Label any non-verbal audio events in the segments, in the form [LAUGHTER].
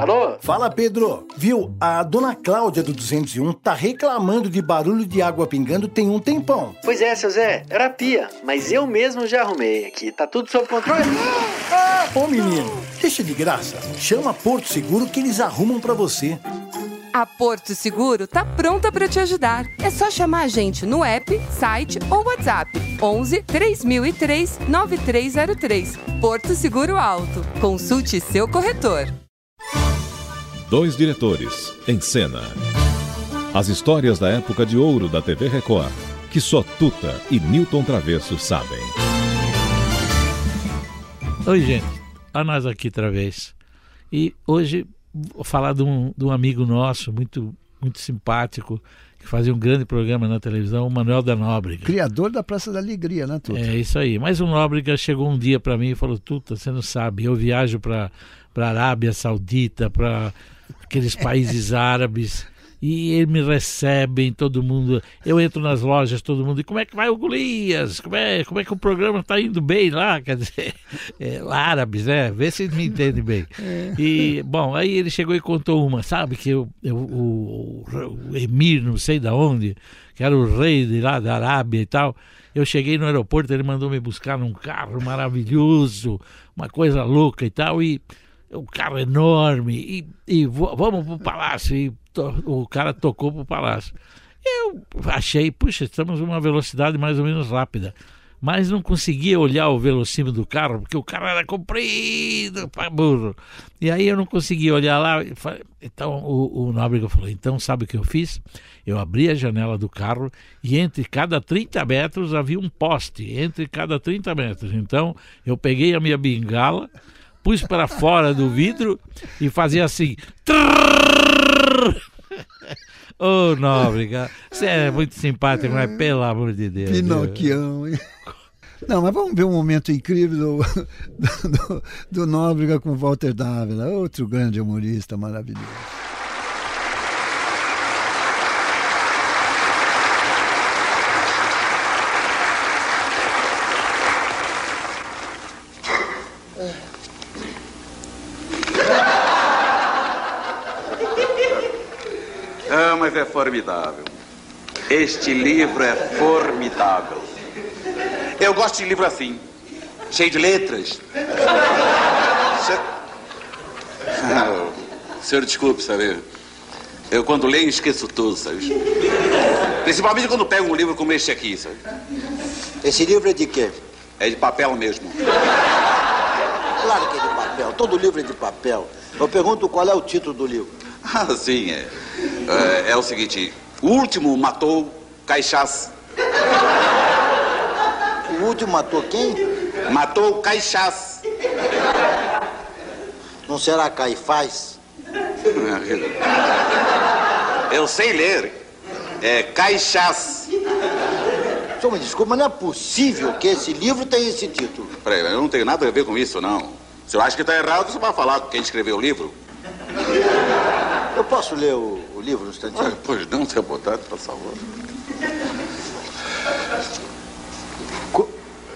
Alô? Fala, Pedro. Viu, a dona Cláudia do 201 tá reclamando de barulho de água pingando tem um tempão. Pois é, seu Zé, era pia, mas eu mesmo já arrumei aqui. Tá tudo sob controle? Ah, ô menino, deixa de graça. Chama Porto Seguro que eles arrumam pra você. A Porto Seguro tá pronta para te ajudar. É só chamar a gente no app, site ou WhatsApp 11 3003 9303. Porto Seguro Alto. Consulte seu corretor. Dois diretores em cena. As histórias da época de ouro da TV Record, que só Tuta e Newton Travesso sabem. Oi, gente. A nós aqui outra vez. E hoje vou falar de um, de um amigo nosso, muito, muito simpático, que fazia um grande programa na televisão, o Manuel da Nóbrega. Criador da Praça da Alegria, né, Tuta? É isso aí. Mas o Nóbrega chegou um dia para mim e falou: Tuta, você não sabe, eu viajo para a Arábia Saudita, para aqueles países árabes. E eles me recebem, todo mundo. Eu entro nas lojas, todo mundo. E como é que vai o Golias? Como é, como é que o programa está indo bem lá? [LAUGHS] Quer dizer, é, árabes, né? Vê se me entendem bem. E, bom, aí ele chegou e contou uma, sabe? Que eu, eu, o, o Emir, não sei da onde, que era o rei de lá da Arábia e tal. Eu cheguei no aeroporto, ele mandou me buscar num carro maravilhoso, uma coisa louca e tal. E um carro enorme e, e vamos pro palácio e o cara tocou pro palácio. Eu achei puxa estamos numa velocidade mais ou menos rápida mas não conseguia olhar o velocímetro do carro porque o carro era comprido para burro. E aí eu não conseguia olhar lá então o, o Nóbrega falou então sabe o que eu fiz? Eu abri a janela do carro e entre cada 30 metros havia um poste entre cada 30 metros. Então eu peguei a minha bengala pus para fora do vidro e fazia assim. Ô, [LAUGHS] Nóbrega, você é muito simpático, mas pelo amor de Deus. Pinocchião, hein? Não, mas vamos ver um momento incrível do, do, do Nóbrega com Walter Dávila, outro grande humorista maravilhoso. Mas é formidável. Este livro é formidável. Eu gosto de livro assim, cheio de letras. Se- Ah, o senhor desculpe, sabe? Eu quando leio esqueço tudo, sabe? Principalmente quando pego um livro como este aqui, sabe? Esse livro é de quê? É de papel mesmo. Claro que é de papel. Todo livro é de papel. Eu pergunto qual é o título do livro. Ah, sim, é. É, é o seguinte: o último matou Caixás. O último matou quem? Matou Caixás. Não será Caifás? Eu sei ler. É Caixás. Senhor, me desculpa, mas não é possível que esse livro tenha esse título. Peraí, eu não tenho nada a ver com isso, não. Se eu acho que está errado, você vai falar com quem escreveu o livro. Eu posso ler o, o livro? Ah, Pois não, seu botado, por favor.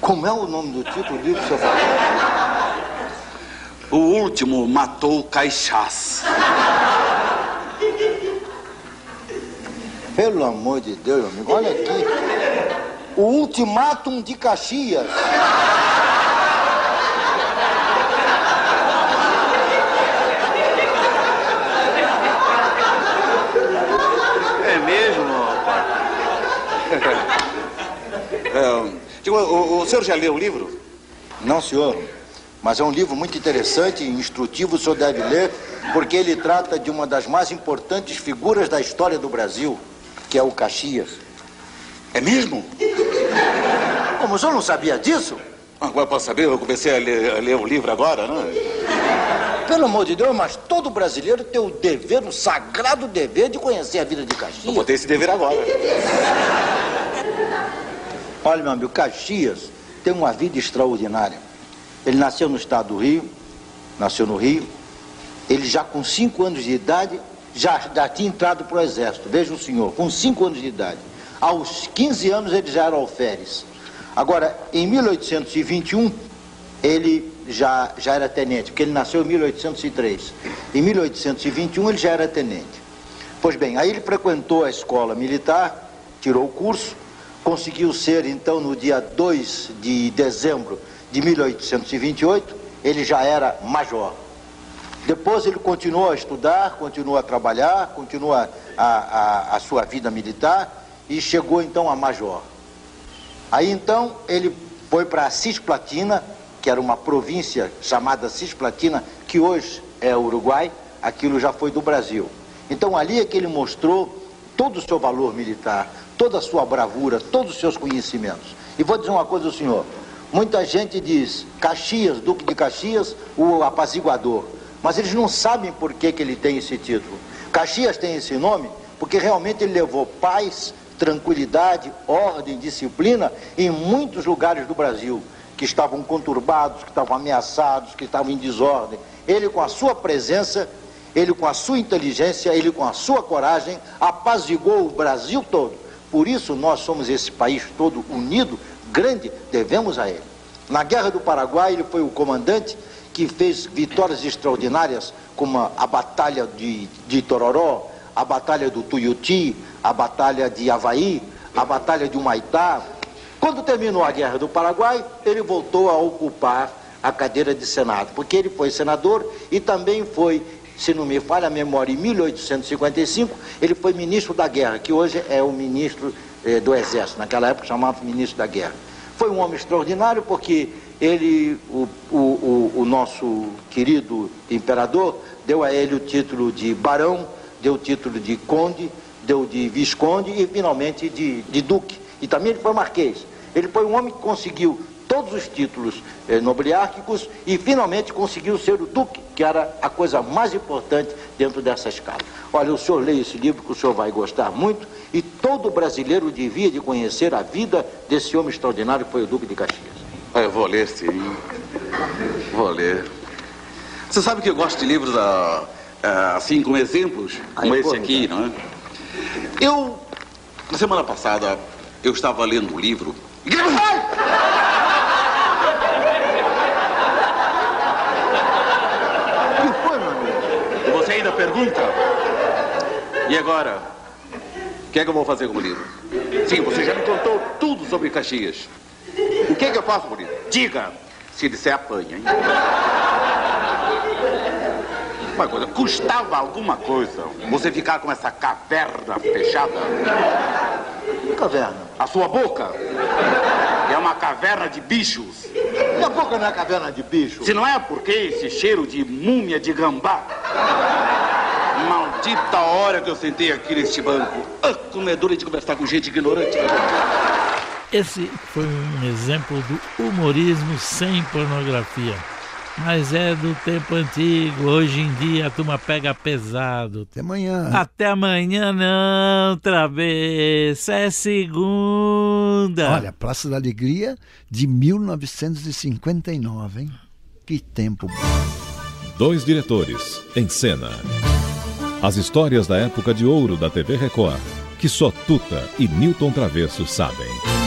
Como é o nome do título do livro o senhor falou? O último matou Caixás. Pelo amor de Deus, amigo, olha aqui. O Ultimátum de Caxias. É mesmo? É, digo, o, o senhor já leu o livro? Não, senhor. Mas é um livro muito interessante e instrutivo, o senhor deve ler, porque ele trata de uma das mais importantes figuras da história do Brasil, que é o Caxias. É mesmo? Como o senhor não sabia disso? Agora posso saber, eu comecei a ler, a ler o livro agora, né? Pelo amor de Deus, mas todo brasileiro tem o dever, o sagrado dever de conhecer a vida de Caxias. Eu vou ter esse dever agora. Olha, meu amigo, Caxias tem uma vida extraordinária. Ele nasceu no estado do Rio, nasceu no Rio. Ele já com 5 anos de idade já, já tinha entrado para o exército. Veja o senhor, com 5 anos de idade. Aos 15 anos ele já era alferes. Agora, em 1821, ele já, já era tenente, porque ele nasceu em 1803. Em 1821 ele já era tenente. Pois bem, aí ele frequentou a escola militar, tirou o curso, conseguiu ser então no dia 2 de dezembro de 1828, ele já era major. Depois ele continuou a estudar, continuou a trabalhar, continuou a, a, a sua vida militar e chegou então a major. Aí então ele foi para a Cisplatina, que era uma província chamada Cisplatina, que hoje é Uruguai, aquilo já foi do Brasil. Então ali é que ele mostrou todo o seu valor militar, toda a sua bravura, todos os seus conhecimentos. E vou dizer uma coisa ao senhor: muita gente diz Caxias, Duque de Caxias, o apaziguador, mas eles não sabem por que, que ele tem esse título. Caxias tem esse nome porque realmente ele levou paz, tranquilidade, ordem, disciplina em muitos lugares do Brasil que estavam conturbados, que estavam ameaçados, que estavam em desordem. Ele, com a sua presença, ele, com a sua inteligência, ele, com a sua coragem, apaziguou o Brasil todo. Por isso, nós somos esse país todo unido, grande, devemos a ele. Na Guerra do Paraguai, ele foi o comandante que fez vitórias extraordinárias, como a, Batalha de, de Tororó, a Batalha do Tuiuti, a Batalha de Havaí, a Batalha de Humaitá, quando terminou a Guerra do Paraguai, ele voltou a ocupar a cadeira de Senado, porque ele foi senador e também foi, se não me falha a memória, em 1855, ele foi ministro da Guerra, que hoje é o ministro eh, do Exército, naquela época chamava ministro da Guerra. Foi um homem extraordinário porque ele, o, o, o, nosso querido imperador, deu a ele o título de barão, deu o título de conde, deu de visconde e finalmente de, de duque. E também ele foi marquês. Ele foi um homem que conseguiu todos os títulos eh, nobiliárquicos e finalmente conseguiu ser o duque, que era a coisa mais importante dentro dessa escala. Olha, o senhor leia esse livro que o senhor vai gostar muito e todo brasileiro devia de conhecer a vida desse homem extraordinário que foi o Duque de Caxias. Ah, eu vou ler, sim. Vou ler. Você sabe que eu gosto de livros ah, ah, assim, com exemplos, como Aí, esse aqui, não é? Eu, na semana passada, eu estava lendo um livro. O que foi, meu amigo? E você ainda pergunta? E agora? O que é que eu vou fazer com o livro? Sim, você já me contou tudo sobre Caxias. O que é que eu faço com o livro? Diga! Se disser, apanha, hein? Uma coisa, custava alguma coisa você ficar com essa caverna fechada? Que caverna? A sua boca é uma caverna de bichos. Minha boca não é caverna de bicho. Se não é porque esse cheiro de múmia de gambá. Maldita hora que eu sentei aqui neste banco. Ah, como é duro de conversar com gente ignorante. Esse foi um exemplo do humorismo sem pornografia. Mas é do tempo antigo. Hoje em dia a turma pega pesado. Até amanhã. Até amanhã não, travessa. É segunda. Olha, Praça da Alegria de 1959, hein? Que tempo bom. Dois diretores em cena. As histórias da época de ouro da TV Record, que só Tuta e Newton Travesso sabem.